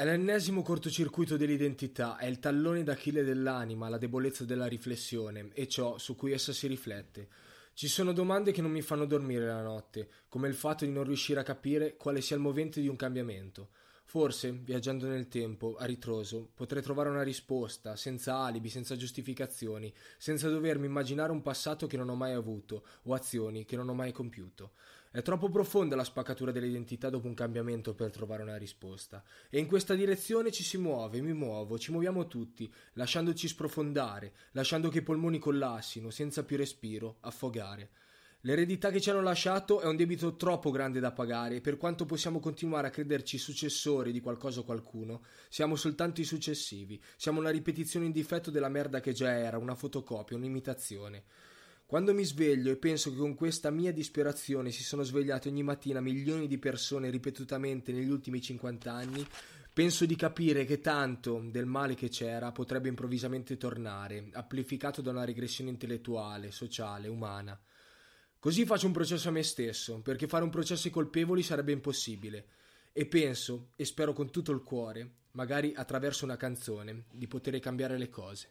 È l'ennesimo cortocircuito dell'identità, è il tallone d'Achille dell'anima, la debolezza della riflessione e ciò su cui essa si riflette. Ci sono domande che non mi fanno dormire la notte, come il fatto di non riuscire a capire quale sia il movente di un cambiamento. Forse, viaggiando nel tempo, a ritroso, potrei trovare una risposta, senza alibi, senza giustificazioni, senza dovermi immaginare un passato che non ho mai avuto o azioni che non ho mai compiuto. È troppo profonda la spaccatura dell'identità dopo un cambiamento per trovare una risposta. E in questa direzione ci si muove, mi muovo, ci muoviamo tutti, lasciandoci sprofondare, lasciando che i polmoni collassino, senza più respiro, affogare. L'eredità che ci hanno lasciato è un debito troppo grande da pagare e per quanto possiamo continuare a crederci successori di qualcosa o qualcuno, siamo soltanto i successivi, siamo una ripetizione in difetto della merda che già era, una fotocopia, un'imitazione. Quando mi sveglio e penso che con questa mia disperazione si sono svegliate ogni mattina milioni di persone ripetutamente negli ultimi 50 anni, penso di capire che tanto del male che c'era potrebbe improvvisamente tornare, amplificato da una regressione intellettuale, sociale, umana. Così faccio un processo a me stesso, perché fare un processo ai colpevoli sarebbe impossibile. E penso, e spero con tutto il cuore, magari attraverso una canzone, di poter cambiare le cose.